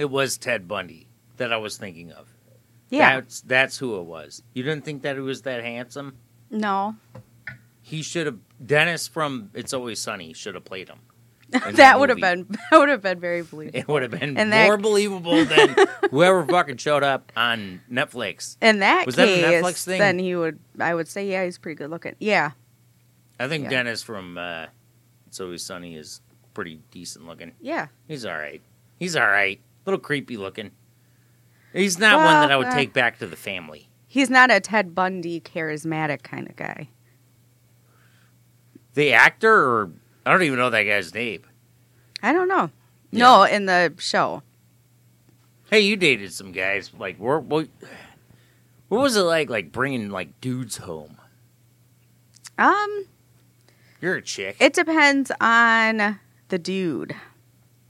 It was Ted Bundy that I was thinking of. Yeah. That's that's who it was. You didn't think that he was that handsome? no. He should have Dennis from It's Always Sunny should have played him. that would have been that would have been very believable. It would have been And that- more believable than whoever fucking showed up on Netflix. In that Was that a Netflix thing? then he would. I would say, yeah, he's pretty good looking. Yeah, I think Yeah. Dennis from uh, It's Always Sunny is pretty decent looking. yeah. He's all right. He's all right. Little creepy looking. He's not one that I would uh, take back to the family. He's not a Ted Bundy charismatic kind of guy. The actor, or I don't even know that guy's name. I don't know. Yeah. No, in the show. Hey, you dated some guys. Like, what, what, what was it like? Like bringing like dudes home. Um, You're a chick. it depends on the dude.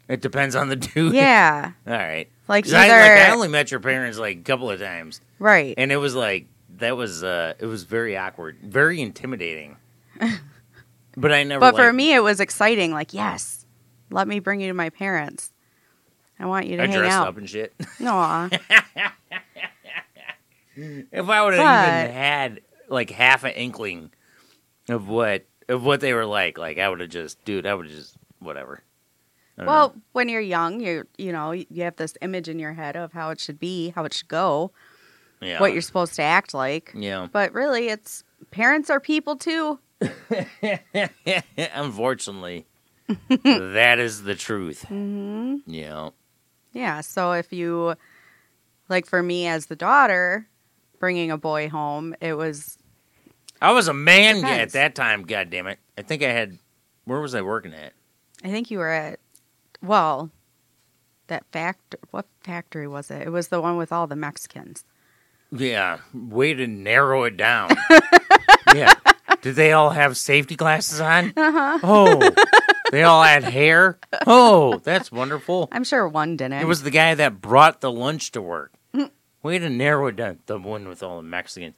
It depends on the dude. Yeah, All right. like either I, like, I only met your parents like a couple of times, right. and it was like that was uh it was very awkward, very intimidating. but I never. But for me, it was exciting. Like, yes, let me bring you to my parents. I want you to I hang dressed out. up and shit. Aw. if I would have even had like half an inkling of what of what they were like, like I would have just, dude, I would have just whatever. Well, know. when you're young, you you know you have this image in your head of how it should be, how it should go, yeah, what you're supposed to act like. yeah. But really, it's parents are people too. Unfortunately, that is the truth. hmm Yeah, Yeah. So if you, like for me as the daughter, bringing a boy home, it was I was a man at that time. God damn it! I think I had. Where was I working at? I think you were at, well, that fact. What factory was it? It was the one with all the Mexicans. Yeah, way to narrow it down. yeah. Did they all have safety glasses on? Uh-huh. Oh, they all had hair. Oh, that's wonderful. I'm sure one didn't. It was the guy that brought the lunch to work. Way to narrow it down. The one with all the Mexicans.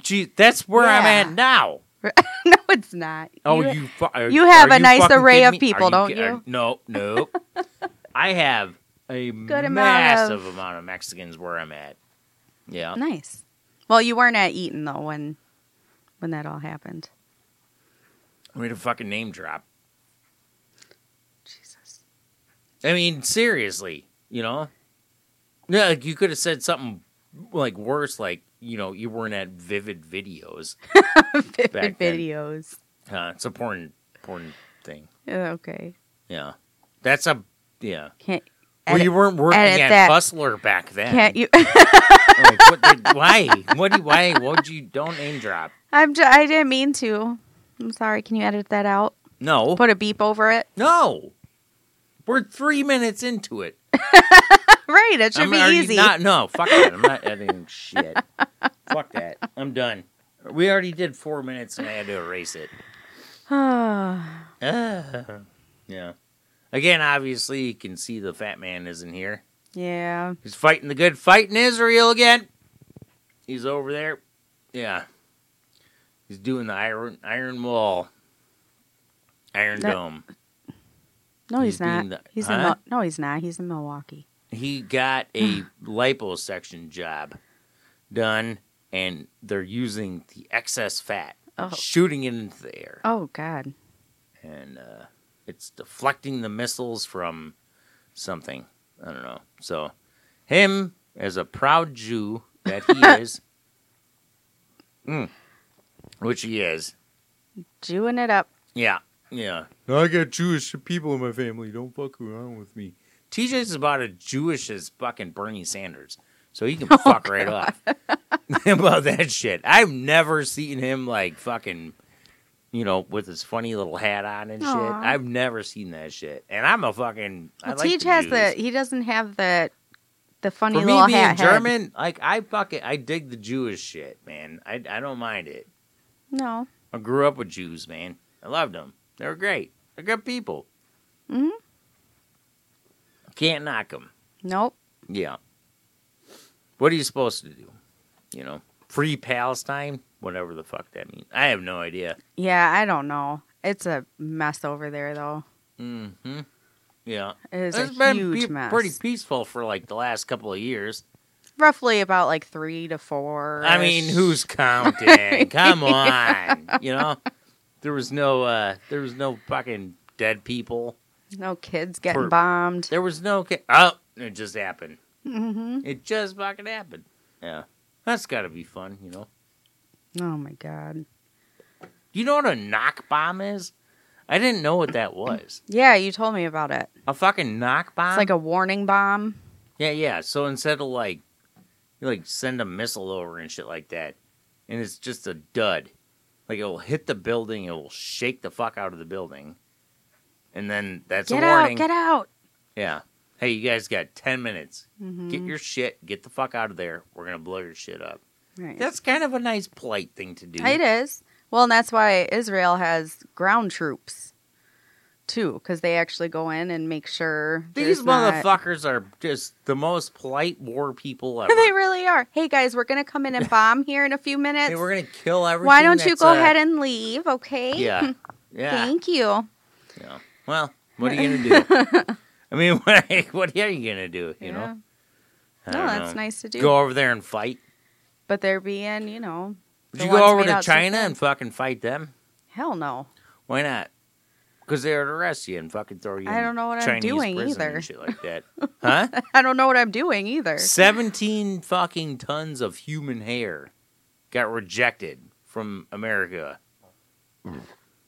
Gee, that's where I'm at now. no, it's not. Oh, You- you! are- you have a nice array of people, don't you? are- no, no. I have a Good amount massive of- amount of Mexicans where I'm at. Yeah. nice. Well, you weren't at Eaton though when when that all happened. Way a fucking name drop. Jesus. I mean, seriously, you know? Yeah, like you could have said something like worse, like, you know, you weren't at Vivid Videos. Vivid videos. Uh, it's a porn, porn thing. Okay. Yeah. That's a, yeah. Can't Well, edit- you weren't working at that. Bustler back then. can't you? Like, what did, why? What do why? What would you, don't name drop? I'm. J- I didn't mean to. I'm sorry. Can you edit that out? No. Put a beep over it. no. We're three minutes into it. Right. It should I'm be easy. Not, no, fuck that. I'm not editing shit. Fuck that. I'm done. We already did four minutes and I had to erase it. Ah, yeah. Again, obviously, you can see the fat man isn't here. yeah. He's fighting the good fight in Israel again. He's over there. Yeah. He's doing the iron iron wall. Iron That- Dome. No, he's, He's not. being the- he's in. Huh? Mil- no, he's not. He's in Milwaukee. he got a liposuction job done and they're using the excess fat Oh. shooting it into the air. Oh God. and uh, it's deflecting the missiles from something. I don't know. So him as a proud jew that he is mm, which he is. Jewing it up. yeah yeah. I got jewish people in my family. Don't fuck around with me. Tj's about as jewish as fucking bernie sanders so he can fuck right off about that shit i've never seen him like fucking you know with his funny little hat on and shit Aw. i've never seen that shit and i'm a fucking I Well, like Teej has the. He doesn't have the. The funny for me little being hat head. german like i fucking i dig the jewish shit man i, I don't mind it No. I grew up with Jews, man. I loved them. They were great. They're good people. Mhm. Can't knock them. Nope. Yeah. What are you supposed to do? You know, free Palestine, whatever the fuck that means. I have no idea. Yeah, I don't know. It's a mess over there, though. Mm-hmm. Yeah. It is It's a been huge pe- mess. pretty peaceful for like the last couple of years. Roughly about like three to four. I mean, who's counting? Come on. You know? There was no uh there was no fucking dead people. no kids getting For- bombed? There was no ca- Oh, it just happened. Hmm It just fucking happened. Yeah. That's got to be fun, you know. Oh my god. Do you know what a knock bomb is? I didn't know what that was. Yeah, you told me about it. A fucking knock bomb? It's like a warning bomb. Yeah, yeah. So instead of like, you like send a missile over and shit like that, and it's just a dud. Like it will hit the building, it will shake the fuck out of the building, and then that's get a out! Get out! Yeah. Hey, you guys got ten minutes. Mhm. Get your shit. Get the fuck out of there. We're gonna blow your shit up. Right. That's kind of a nice polite thing to do. It is. Well, and that's why Israel has ground troops too, because they actually go in and make sure These there's not- motherfuckers are just the most polite war people ever. they really are. Hey guys, we're gonna come in and bomb here in a few minutes. Hey, we're gonna kill everything. Why don't you go uh, ahead and leave? Okay. Yeah. Yeah. Thank you. Yeah. Well, what are you gonna do? I mean, what, what are you gonna do? You Yeah. know. I No, that's know. nice to do. Go over there and fight. But they're being, you know, Would you go over to China and fucking fight them? hell no. Why not? Because they would arrest you and fucking throw you. I don't know what I'm doing either. Shit like that, huh? I don't know what I'm doing either. Seventeen fucking tons of human hair got rejected from America.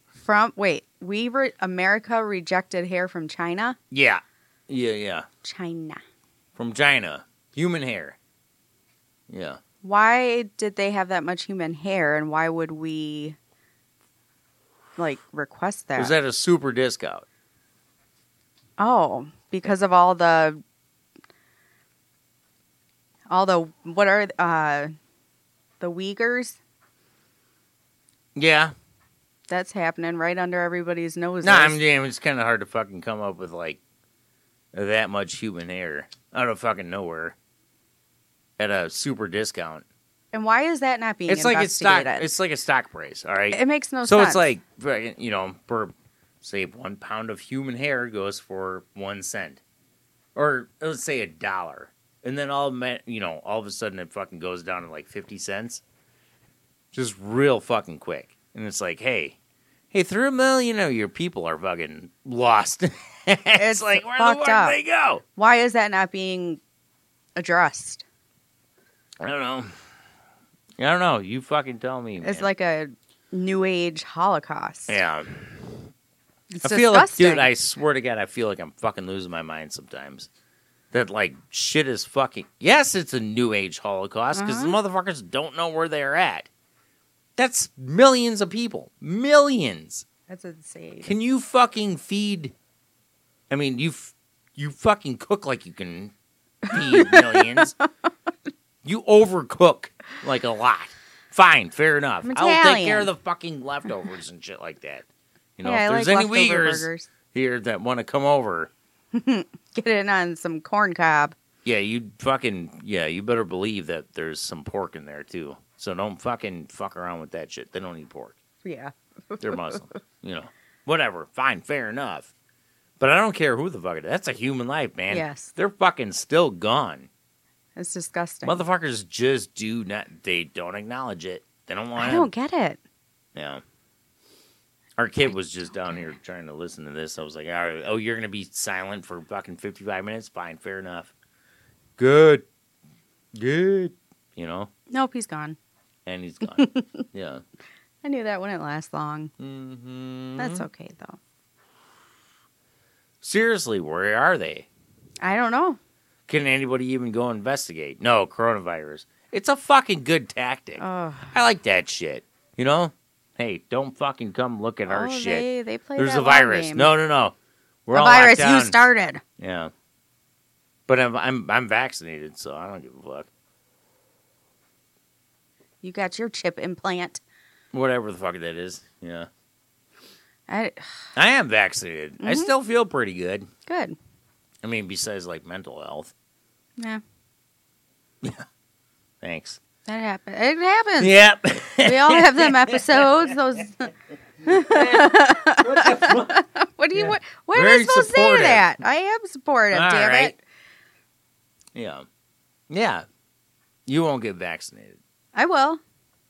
From wait, we re- America rejected hair from China. Yeah, yeah, yeah. China. From China, human hair. Yeah. Why did they have that much human hair, and why would we like request that? Was that a super discount? oh, because of all the all the what are uh the Uyghurs? Yeah. That's happening right under everybody's noses. No, I'm damn. It's kind of hard to fucking come up with like that much human hair out of fucking nowhere at a super discount. and why is that not being It's like it's stock. It's like a stock price. All right. it makes no so sense. So it's like you know, per say one pound of human hair goes for one cent, or let's say a dollar, and then all you know, all of a sudden it fucking goes down to like fifty cents, just real fucking quick, and it's like, hey. Hey, three million of your people are fucking lost. it's, It's like, where the fucked fuck up. they go? why is that not being addressed? I don't know. I don't know. You fucking tell me. It's man. like a new age Holocaust. yeah. It's I feel like, dude, I swear to God, I feel like I'm fucking losing my mind sometimes. That like shit is fucking. Yes, it's a new age Holocaust because the uh-huh. motherfuckers don't know where they're at. That's millions of people. Millions. That's insane. Can you fucking feed? I mean, you f- you fucking cook like you can feed millions. you overcook like a lot. Fine, fair enough. I'm I'll take Italian. care of the fucking leftovers and shit like that. You know, yeah, if I there's like any leftover Uyghurs burgers. here that want to come over, Get in on some corn cob. yeah, you fucking yeah, you better believe that there's some pork in there too. So don't fucking fuck around with that shit. They don't eat pork. Yeah. They're Muslim. you know, whatever. Fine, fair enough. But I don't care who the fuck it is. That's a human life, man. Yes. They're fucking still gone. It's disgusting. Motherfuckers just do not. They don't acknowledge it. They don't want I don't get it. Yeah. Our kid was just down here trying to listen to this. I was like, all right, oh, you're going to be silent for fucking 55 minutes? Fine, fair enough. Good. Good. You know? Nope, he's gone. And he's gone. yeah. I knew that wouldn't last long. Mm-hmm. That's okay though. Seriously, where are they? I don't know. Can anybody even go investigate? No, coronavirus. It's a fucking good tactic. Oh, I like that shit. You know? Hey, don't fucking come look at our oh, shit. They, they play There's a virus. game. No, no, no. We're a all virus. You started. Yeah. But I'm I'm I'm vaccinated, so I don't give a fuck. You got your chip implant. Whatever the fuck that is. Yeah. I, I am vaccinated. I Mhm. still feel pretty good. good. I mean, besides like mental health. Yeah, Yeah. Thanks. that happens. It happens. Yep. We all have them episodes. Those. What do you Yeah. what? What am I supposed supportive. to say to that? I am supportive. All damn right. it! Yeah. Yeah. You won't get vaccinated. I will.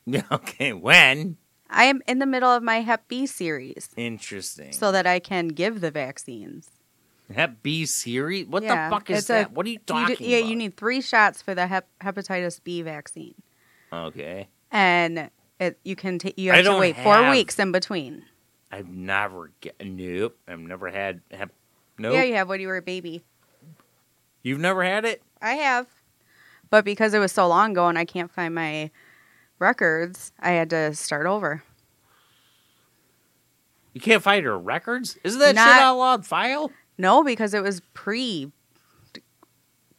Yeah. Okay. When? I am in the middle of my Hep B series, Interesting. so that I can give the vaccines. Hep B series? What Yeah, the fuck is it's a- that? what are you You talking do- yeah, about? you need three shots for the hep- hepatitis B vaccine, Okay. and it, you can take. You I have to wait four weeks in between. I've never get nope. I've never had hep. Nope. Yeah, you have when you were a baby. You've never had it? I have, but because it was so long ago and I can't find my records, I had to start over. You can't find your records? Isn't that Not- shit out loud file? No, because it was pre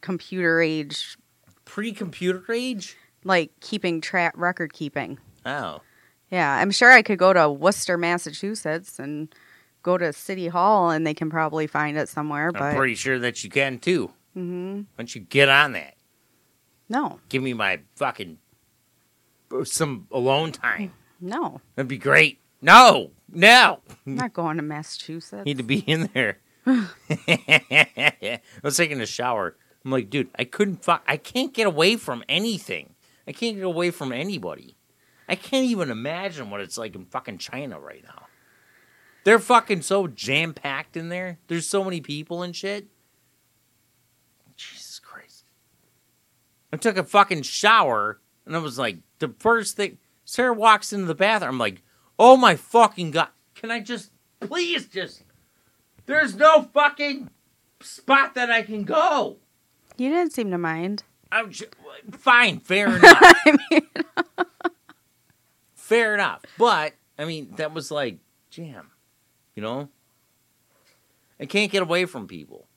computer age, Pre-computer age? like keeping track, record keeping. Oh. Yeah, I'm sure I could go to Worcester, Massachusetts, and go to City Hall, and they can probably find it somewhere. I'm But pretty sure that you can too. Mm-hmm. Why don't you get on that? no, Give me my fucking some alone time. no, That'd be great. No, no. I'm not going to Massachusetts. Need to be in there. I was taking a shower. I'm like, dude, I couldn't fuck. I can't get away from anything. I can't get away from anybody. I can't even imagine what it's like in fucking China right now. They're fucking so jam packed in there. There's so many people and shit. Jesus Christ. I took a fucking shower and I was like, the first thing Sarah walks into the bathroom. I'm like, oh my fucking god. Can I just please just there's no fucking spot that I can go. You didn't seem to mind. I'm j- fine, fair enough. I mean, fair enough. But I mean, that was like jam, you know. I can't get away from people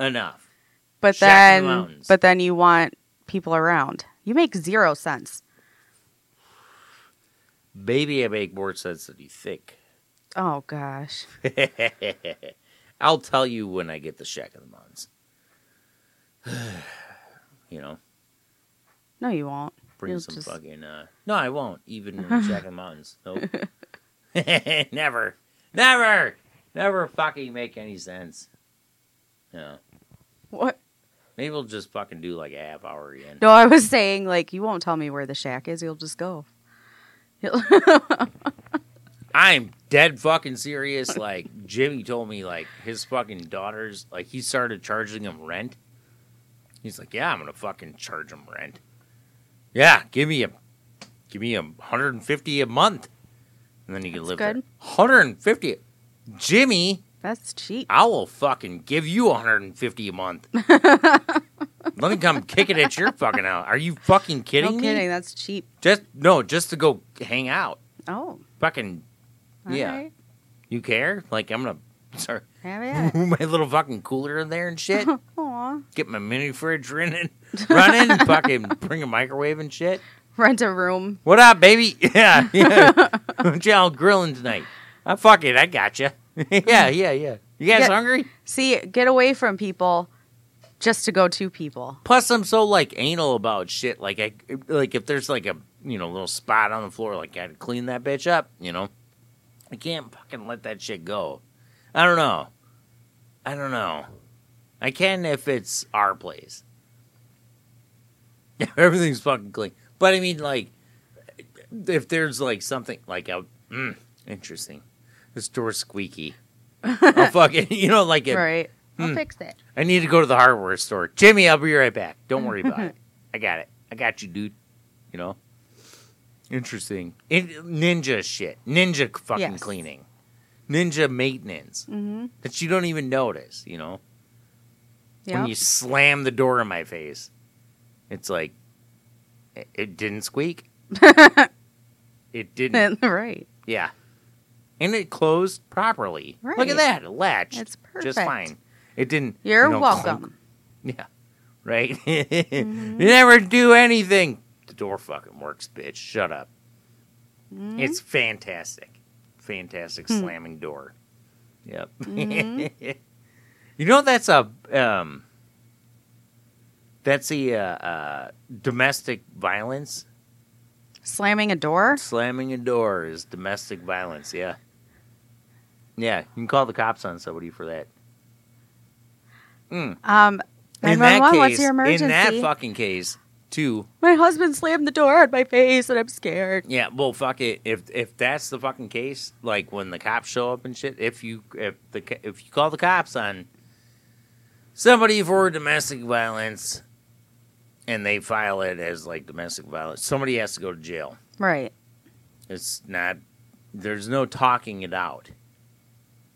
enough. but Shack in the then, but then you want people around. You make zero sense. Baby, I make more sense than you think. Oh gosh, I'll tell you when I get the shack of the mountains. you know, no, you won't. bring You'll some just- fucking. Uh... No, I won't. Even in the shack of the mountains. Nope. never, never, never fucking make any sense. No. What? Maybe we'll just fucking do like a half hour again. No, I was saying like you won't tell me where the shack is. You'll just go. You'll- I'm dead fucking serious. Like Jimmy told me, like his fucking daughters, like he started charging them rent. He's like, yeah, I'm gonna fucking charge them rent. Yeah, give me a, give me a hundred and fifty a month, and then you can That's live good. there. Hundred and fifty, Jimmy. That's cheap. I will fucking give you 150 a month. Let me come kick it at your fucking house. Are you fucking kidding me? no me? kidding. That's cheap. Just no, just to go hang out. Oh, Fucking all Yeah. right. you care? Like I'm gonna sorry, Have at it. my little fucking cooler in there and shit. Aw. Get my mini fridge running, running. fucking bring a microwave and shit. Rent a room. What up, baby? Yeah, yeah. What y'all grilling tonight? I fuck it. I got you. yeah, yeah, yeah. You guys Yeah. hungry? See, get away from people just to go to people. Plus, I'm so like anal about shit. Like, I like if there's like a you know little spot on the floor, like I gotta clean that bitch up. You know, I can't fucking let that shit go. I don't know. I don't know. I can if it's our place. Everything's fucking clean. But I mean, like, if there's like something like a mm, interesting, this door's squeaky. I'll fucking you know like it. right. I'll hmm. fix it. I need to go to the hardware store. Jimmy, I'll be right back. Don't worry about it. I got it. I got you, dude. You know? Interesting. In, ninja shit. Ninja fucking Yes. cleaning. Ninja maintenance Mm-hmm. that you don't even notice, you know? Yeah. When you slam the door in my face, it's like, it, it didn't squeak. it didn't. right. Yeah. And it closed properly. Look at that. It latched. It's perfect. Just fine. It didn't. You're you know, clunk. welcome. Yeah. Right? you Mm-hmm. never do anything. The door fucking works, bitch. Shut up. Mhm. It's fantastic. Fantastic Hmm. slamming door. Yep. Mhm. you know that's a um that's a uh, uh, domestic violence. slamming a door. Slamming a door is domestic violence, yeah. Yeah, you can call the cops on somebody for that. Mm. Um, In that 911, what's case, your emergency? in that fucking case, too. My husband slammed the door on my face and I'm scared. Yeah, well, fuck it. If if that's the fucking case, like when the cops show up and shit, if you if the if you call the cops on somebody for domestic violence, and they file it as like domestic violence, somebody has to go to jail. Right. It's not. There's no talking it out.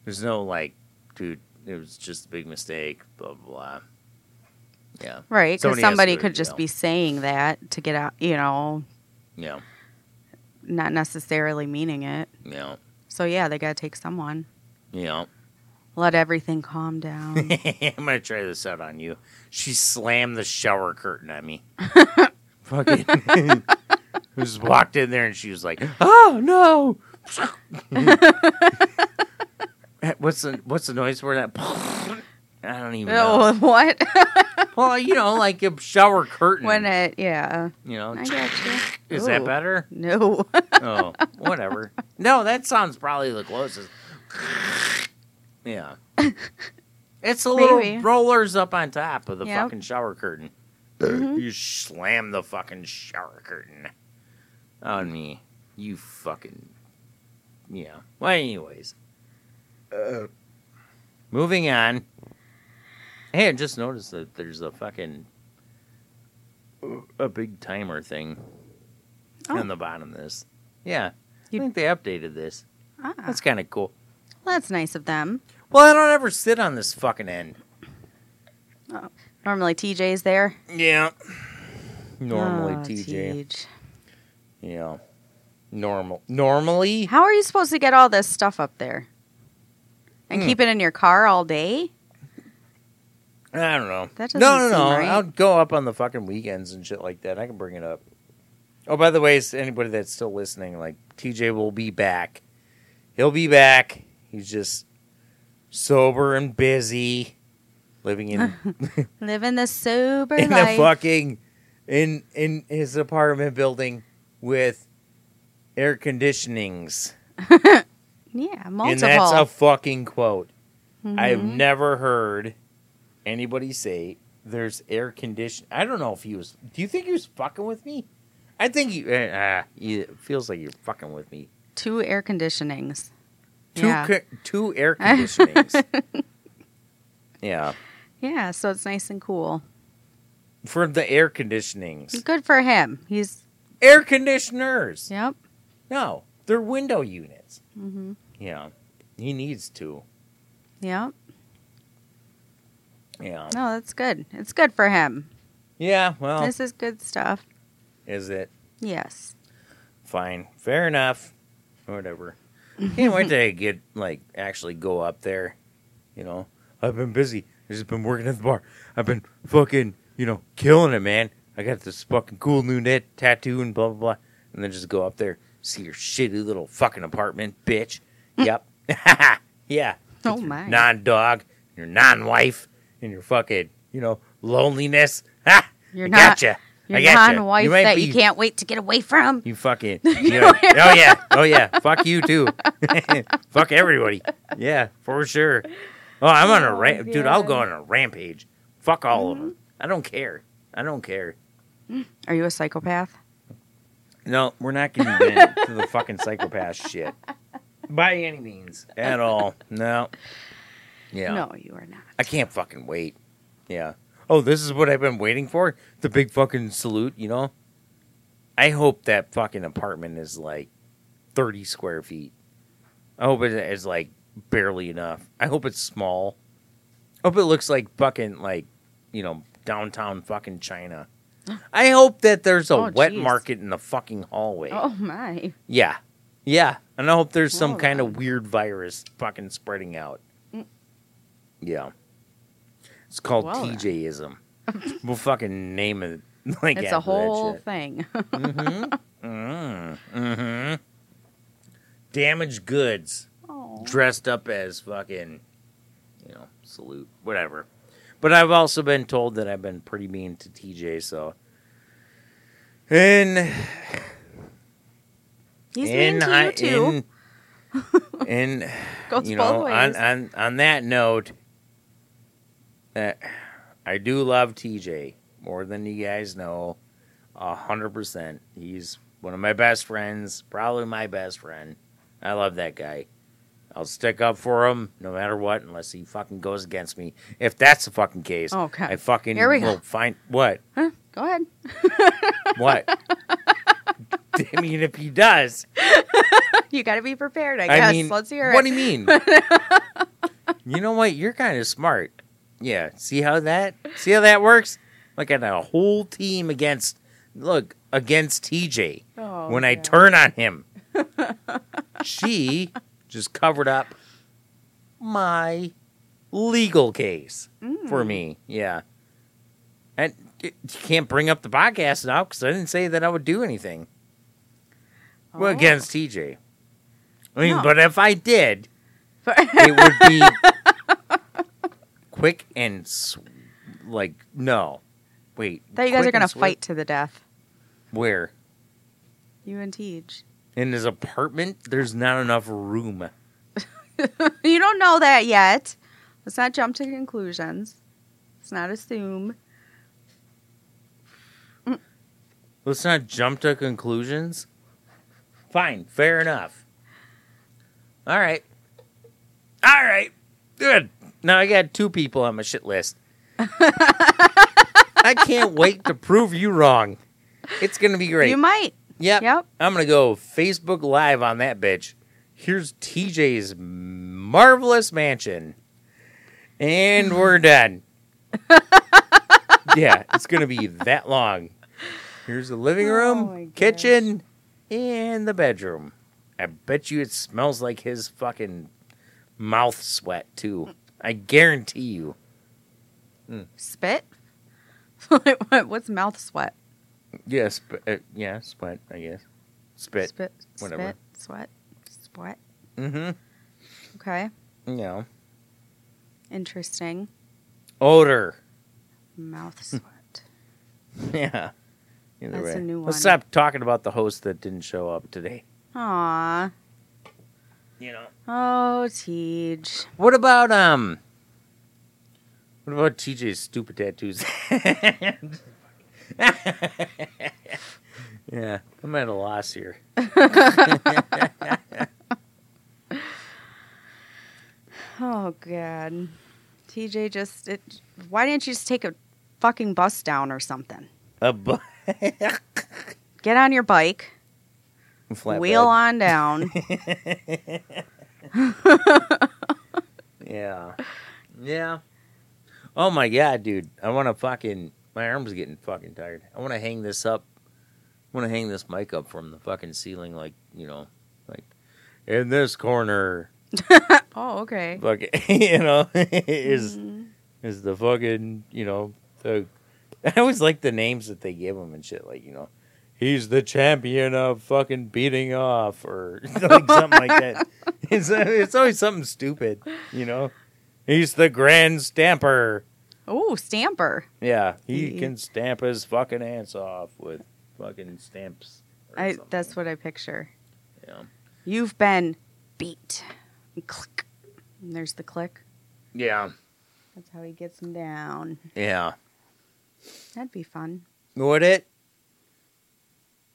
There's no like, dude, it was just a big mistake. Blah blah. blah. Yeah, Right. Because Somebody somebody could just be saying that to get out, you know, yeah, not necessarily meaning it. yeah, So, yeah, they got to take someone. yeah. Let everything calm down. I'm gonna try this out on you. She slammed the shower curtain at me. Fucking just walked in there and she was like, "Oh no!" What's the what's the noise for that? I don't even know. oh, what? Well, you know, like a shower curtain. when it, yeah. you know, I got you. is that better? No. Oh, whatever. No, that sounds probably the closest. Yeah. It's the little Maybe. rollers up on top of the Yep. fucking shower curtain. Mhm. You slam the fucking shower curtain on me. You fucking. Yeah. Well, anyways. Uh, moving on. Hey, I just noticed that there's a fucking. a big timer thing Oh. on the bottom of this. Yeah. You- I think they updated this. Ah, That's kind of cool. well, that's nice of them. Well, I don't ever sit on this fucking end. Normally, TJ's there. Yeah. Normally, Oh, TJ. Teej. Yeah. Normal. Normally? How are you supposed to get all this stuff up there? And Hmm. keep it in your car all day? I don't know. That no, doesn't no, no. seem right. I'll go up on the fucking weekends and shit like that. I can bring it up. Oh, by the way, s- anybody that's still listening, like TJ will be back. He'll be back. He's just sober and busy, living in Living the sober in life. the fucking in in his apartment building with air conditionings. yeah, multiple. And that's a fucking quote. I've Mhm. never heard anybody say there's air condition. I don't know if he was. Do you think he was fucking with me? I think he. Uh, uh, it feels like you're fucking with me. Two air conditionings. Two yeah. co- two air conditionings. yeah, yeah, so it's nice and cool. for the air conditionings, Good for him. He's, air conditioners. yep. No, they're window units. Hmm Yeah, he needs to. Yep. Yeah, No, that's good. It's good for him. yeah. Well, This is good stuff. is it? Yes. Fine. Fair enough. Whatever. Can't wait to get like actually go up there. You know, I've been busy. I've just been working at the bar. I've been fucking, you know, killing it, man. I got this fucking cool new net tattoo and blah blah blah. And then just go up there, see your shitty little fucking apartment, bitch. yep. yeah. Oh my. Non dog, your non wife, and your fucking, you know, loneliness. Ha! You're I not gotcha. your I gotcha. non-wife You that be- you can't wait to get away from. you fucking. You know, oh yeah. Oh yeah. Fuck you too. Fuck everybody. Yeah, for sure. Oh, I'm on a Oh, ram- dude. I'll go on a rampage. Fuck all of Mm-hmm. them. I don't care. I don't care. Are you a psychopath? No, we're not getting into the fucking psychopath shit by any means at all. No. Yeah. No, you are not. I can't fucking wait. Yeah. Oh, this is what I've been waiting for? The big fucking salute, you know? I hope that fucking apartment is like 30 square feet. I hope it is like barely enough. I hope it's small. I hope it looks like fucking like, you know, downtown fucking China. I hope that there's a Oh, wet jeez. market in the fucking hallway. Oh my. Yeah. Yeah. And I hope there's some kind of weird virus fucking spreading out. Mm. Yeah. It's called Well, then. TJism. we'll fucking name it like It's a whole thing. Mm-hmm. mm-hmm. Mm-hmm. Damaged goods oh. dressed up as fucking, you know, salute, whatever. But I've also been told that I've been pretty mean to TJ, so. And He's in mean to you too. in- and you know, on on on that note, uh, I do love TJ more than you guys know. A hundred percent. He's one of my best friends, probably my best friend. I love that guy. I'll stick up for him no matter what, unless he fucking goes against me. If that's the fucking case, Okay. I fucking Here we go. will find what Huh? Go ahead. what. I mean, if he does, You got to be prepared, I guess. Mean, Let's hear what it. do you mean? you know what? You're kind of smart. Yeah. See how that? See how that works? Like I had a whole team against. Look against TJ. Oh, when I turn on him, she just covered up my legal case for Mm. me. Yeah. And you can't bring up the podcast now because I didn't say that I would do anything. Well, Oh. against TJ. I mean, No. but if I did, it would be quick and s- like no. Wait. Thought you guys are gonna swift? fight to the death. Where You and Teej. in his apartment? There's not enough room. you don't know that yet. Let's not jump to conclusions. Let's not assume. Let's not jump to conclusions. Fine, fair enough. All right. All right. Good. Now I got two people on my shit list. I can't wait to prove you wrong. It's going to be great. You might. Yep. Yep. I'm going to go Facebook Live on that bitch. Here's TJ's marvelous mansion. And we're done. yeah, it's going to be that long. Here's the living Oh room, my gosh. kitchen, and the bedroom. I bet you it smells like his fucking mouth sweat, too. I guarantee you. Spit? What's mouth sweat? Yeah, sp- uh, yeah, sweat, I guess. Spit. Spit. whatever. Spit. Sweat. Sweat. Mm-hmm. Okay. know. Interesting. Odor. Mouth sweat. Yeah. Either That's a way. new Let's stop talking about the host that didn't show up today. Aw. You know. Oh, Teej. What about um what about TJ's stupid tattoos? yeah, I'm at a loss here. Oh, God. TJ just. It, why didn't you just take a fucking bus down or something? A bu- Get on your bike, Flatbed. wheel on down. Yeah. Yeah. Oh my god, dude. I want to fucking my arm's getting fucking tired. I want to hang this up. I want to hang this mic up from the fucking ceiling like, you know, like in this corner. oh, okay. Fucking, you know, is Mhm. is the fucking, you know, the I always like the names that they give him and shit like, you know, he's the champion of fucking beating off or like something like that. It's it's always something stupid, you know. He's the grand stamper. Oh, Stamper. Yeah, he He- can stamp his fucking ass off with fucking stamps. I, something. that's what I picture. yeah. You've been beat. And click. And there's the click. Yeah. That's how he gets them down. Yeah. That'd be fun. Would it?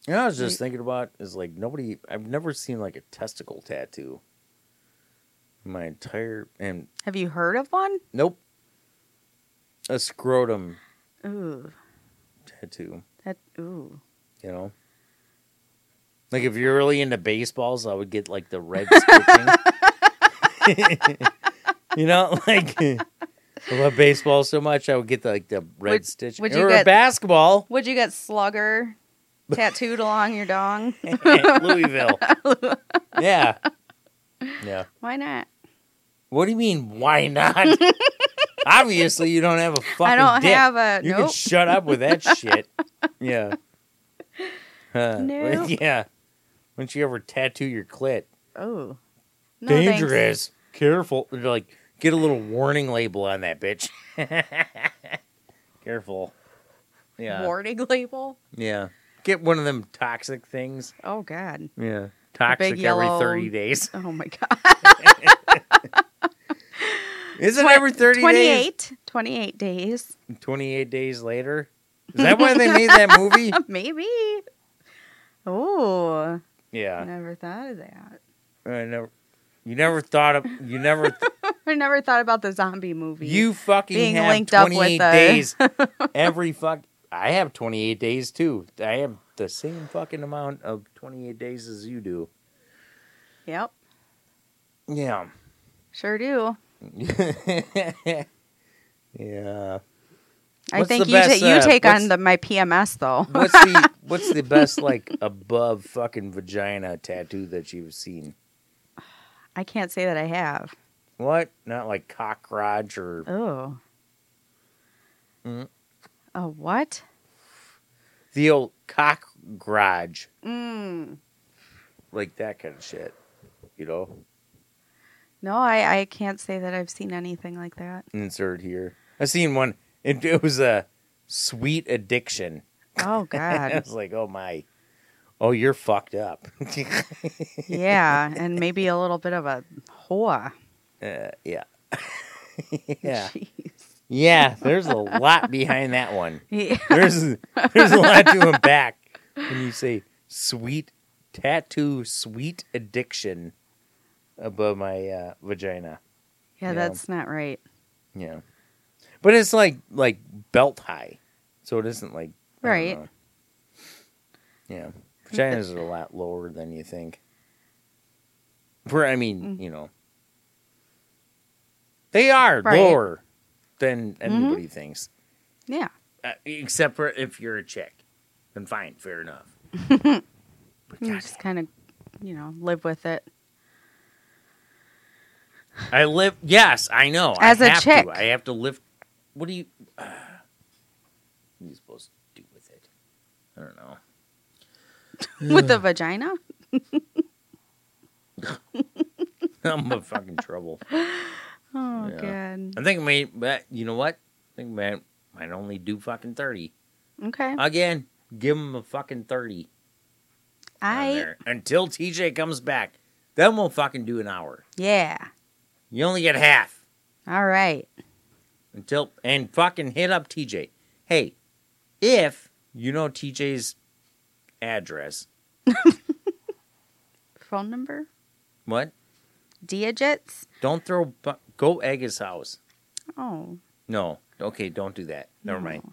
You know, I was just thinking about is like nobody. I've never seen like a testicle tattoo. in My entire and Have you heard of one? nope, a scrotum Ooh. tattoo. That ooh. You know, like if you're really into baseballs, I would get like the red stitching. you know, like I love baseball so much, I would get the, like the red Would- stitch would you or get- basketball. Would you get slugger tattooed along your dong? Louisville. yeah. Yeah. Why not? What do you mean, why not? Obviously, you don't have a fucking I don't dick. have a You can shut up with that shit. Yeah. Huh. Nope. Yeah. Why don't you ever tattoo your clit? oh. No, thanks. Dangerous. Careful. They're like, get a little warning label on that bitch. Careful. Yeah. Warning label. Yeah. Get one of them toxic things. Oh God. Yeah. Toxic every yellow- 30 days. Oh my god. Isn't it every 30 days? 28. 28 days. 28 days later? Is that why they made that movie? Maybe. Oh, Yeah. never thought of that. I never you never thought of you never I never thought about the zombie movie. you fucking Being have linked up 28 with the- days every fuck I have 28 days too. I have the same fucking amount of 28 days as you do. Yep, Yeah. sure do. yeah. I What's think you, best, ta- you uh, take on the my PMS though. What's the what's the best like above fucking vagina tattoo that you've seen? I can't say that I have. What? Not like cockroach or Oh. Mm. Oh, what? the old cockroach, Mm. like that kind of shit. You know, No, I, I can't say that I've seen anything like that. insert here. I've seen one. It, it was a sweet addiction. Oh I God. was like, oh my, oh you're fucked up. yeah, and maybe a little bit of a whore. Uh, yeah, yeah, Jeez. yeah. There's a lot behind that one. Yeah. There's there's a lot to unpack when you say sweet tattoo, sweet addiction above my uh, vagina. Yeah, Yeah. that's not right. Yeah, but it's like like belt high, so it isn't like Right. know. Yeah, vaginas are a lot lower than you think. For I mean, Mm. you know, they are Right. lower than anybody thinks. Yeah. uh, except for if you're a chick. Then fine, fair enough. but You just kind of, you know, live with it. I live. Yes, I know. As I a have chick. to. I have to lift. What do you? Uh, what are you supposed to do with it? I don't know. with the vagina? I'm in fucking trouble. Oh, Yeah. God. I think may, but you know what? I think man might only do fucking thirty Okay. again. Give him a fucking thirty. I, until TJ comes back. Then we'll fucking do an hour. yeah. You only get half. All right. until and fucking hit up TJ. Hey, if you know TJ's address, Phone number? what? Digits? Don't throw. bu- Go egg his house. Oh. No. Okay, don't do that. Never no. mind.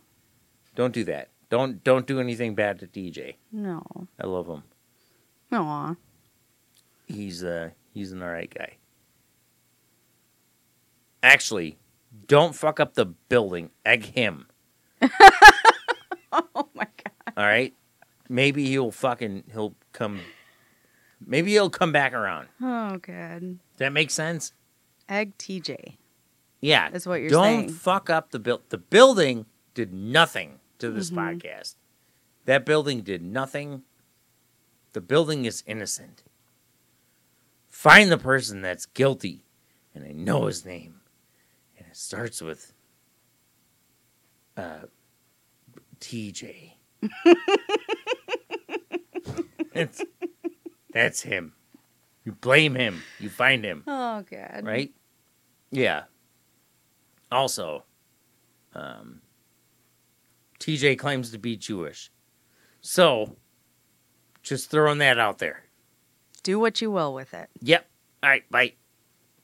Don't do that. Don't don't do anything bad to TJ. No. I love him. Aw. He's uh he's an alright guy. Actually, don't fuck up the building. Egg him. Oh, my God. All right. Maybe he'll fucking he'll come. Maybe he'll come back around. Oh, good. Does that make sense? Egg TJ Yeah. is what you're saying. Don't fuck up the build. The building did nothing to this Mhm. podcast. That building did nothing. The building is innocent. Find the person that's guilty, and I know his name, and it starts with uh, TJ. it's, that's him. You blame him. You find him Oh, God. right? Yeah. Also, um, TJ claims to be Jewish. So, just throwing that out there. Do what you will with it. Yep. All right. Bye.